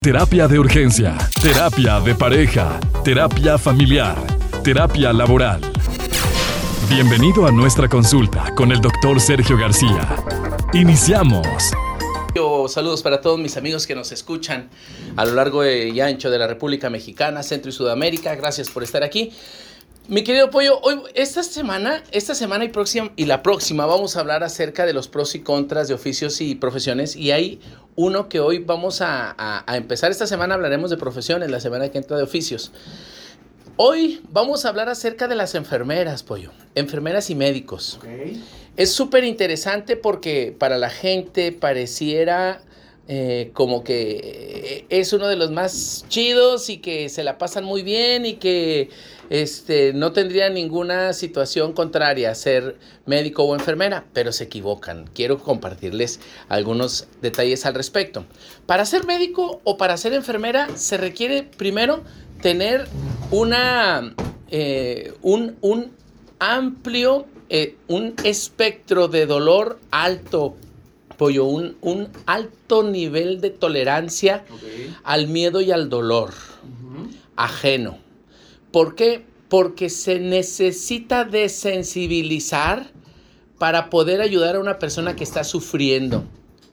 Terapia de urgencia, terapia de pareja, terapia familiar, terapia laboral. Bienvenido a nuestra consulta con el doctor Sergio García. Iniciamos. Saludos para todos mis amigos que nos escuchan a lo largo y ancho de la República Mexicana, Centro y Sudamérica. Gracias por estar aquí. Mi querido Pollo, hoy, esta semana, esta semana y, próxima, y la próxima vamos a hablar acerca de los pros y contras de oficios y profesiones. Y hay uno que hoy vamos a, empezar. Esta semana hablaremos de profesiones, la semana que entra de oficios. Hoy vamos a hablar acerca de las enfermeras, Pollo. Enfermeras y médicos. Es súper interesante porque para la gente pareciera eh, como que es uno de los más chidos y que se la pasan muy bien y que este, no tendría ninguna situación contraria a ser médico o enfermera, pero se equivocan. Quiero compartirles algunos detalles al respecto. Para ser médico o para ser enfermera se requiere primero tener una, eh, un, un, amplio, eh, un espectro de dolor alto un, un alto nivel de tolerancia al miedo y al dolor ajeno. ¿Por qué? Porque se necesita desensibilizar para poder ayudar a una persona que está sufriendo.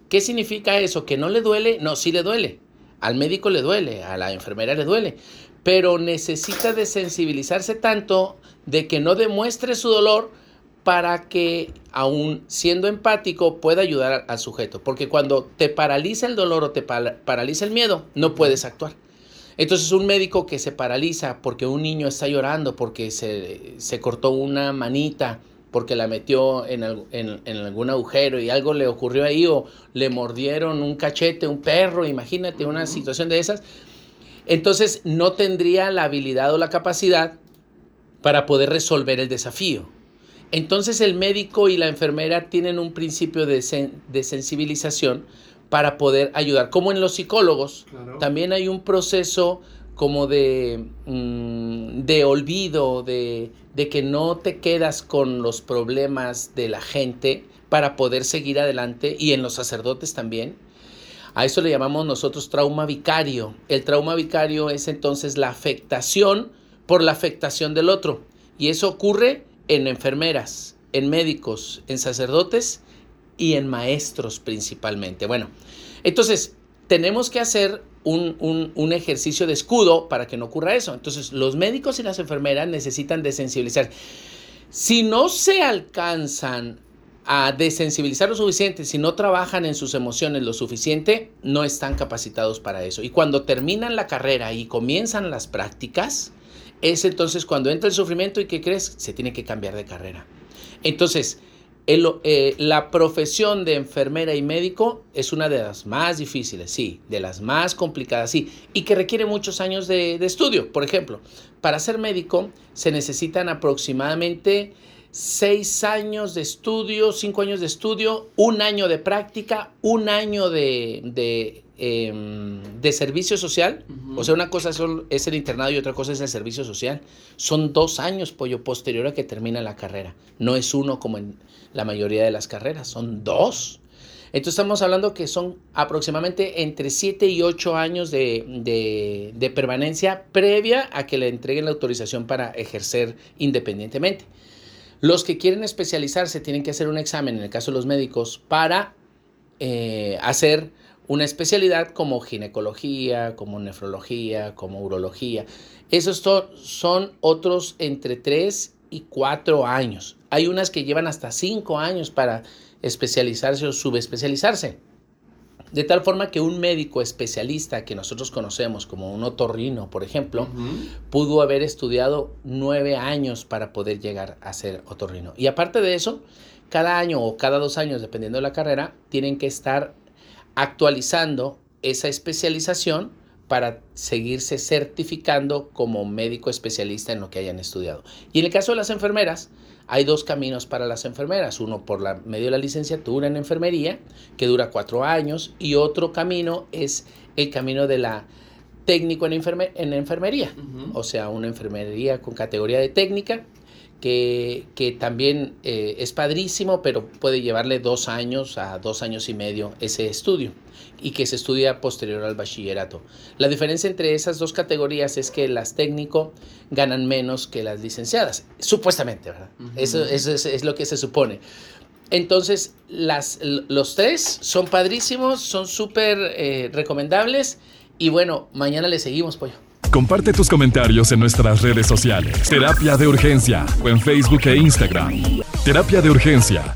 ¿Qué significa eso? ¿Que no le duele? No, sí le duele. Al médico le duele, a la enfermera le duele. Pero necesita desensibilizarse tanto de que no demuestre su dolor para que, aún siendo empático, pueda ayudar al sujeto. Porque cuando te paraliza el dolor o te paraliza el miedo, no puedes actuar. Entonces un médico que se paraliza porque un niño está llorando, porque se, cortó una manita, porque la metió en, en, algún agujero y algo le ocurrió ahí o le mordieron un cachete, un perro, imagínate una situación de esas, entonces no tendría la habilidad o la capacidad para poder resolver el desafío. Entonces el médico y la enfermera tienen un principio de, sensibilización para poder ayudar. Como en los psicólogos, también hay un proceso como de, mm, de olvido, de, de que no te quedas con los problemas de la gente para poder seguir adelante y en los sacerdotes también. A eso le llamamos nosotros trauma vicario. El trauma vicario es entonces la afectación por la afectación del otro. Y eso ocurre en enfermeras, en médicos, en sacerdotes y en maestros principalmente. Bueno, entonces tenemos que hacer un, ejercicio de escudo para que no ocurra eso. Entonces los médicos y las enfermeras necesitan desensibilizar. Si no se alcanzan a desensibilizar lo suficiente, si no trabajan en sus emociones lo suficiente, no están capacitados para eso. Y cuando terminan la carrera y comienzan las prácticas, es entonces cuando entra el sufrimiento y ¿qué crees? Se tiene que cambiar de carrera. Entonces, eh, la profesión de enfermera y médico es una de las más difíciles, sí, de las más complicadas, sí, y que requiere muchos años de, de estudio. Por ejemplo, para ser médico se necesitan aproximadamente seis años de estudio, cinco años de estudio, un año de práctica, un año de, em, servicio social. O sea, una cosa es el internado y otra cosa es el servicio social. Son dos años, pollo, posterior a que termina la carrera. No es uno como en la mayoría de las carreras, son dos. Entonces estamos hablando que son aproximadamente entre siete y ocho años de, de permanencia previa a que le entreguen la autorización para ejercer independientemente. Los que quieren especializarse tienen que hacer un examen, en el caso de los médicos, para eh, hacer una especialidad como ginecología, como nefrología, como urología. Esos son otros entre 3 y 4 años. Hay unas que llevan hasta 5 años para especializarse o subespecializarse. De tal forma que un médico especialista que nosotros conocemos como un otorrino, por ejemplo, pudo haber estudiado nueve años para poder llegar a ser otorrino. Y aparte de eso, cada año o cada dos años, dependiendo de la carrera, tienen que estar actualizando esa especialización para seguirse certificando como médico especialista en lo que hayan estudiado. Y en el caso de las enfermeras, hay dos caminos para las enfermeras, uno por la, medio de la licenciatura en enfermería, que dura cuatro años, y otro camino es el camino de la técnico en, en enfermería, o sea, una enfermería con categoría de técnica, que, que también eh, es padrísimo, pero puede llevarle dos años a dos años y medio ese estudio y que se estudia posterior al bachillerato. La diferencia entre esas dos categorías es que las técnico ganan menos que las licenciadas, supuestamente, ¿verdad? Eso, eso es, es, lo que se supone. Entonces, las, los tres son padrísimos, son súper eh, recomendables y bueno, mañana le seguimos, pollo. Comparte tus comentarios en nuestras redes sociales. Terapia de Urgencia o en Facebook e Instagram. Terapia de Urgencia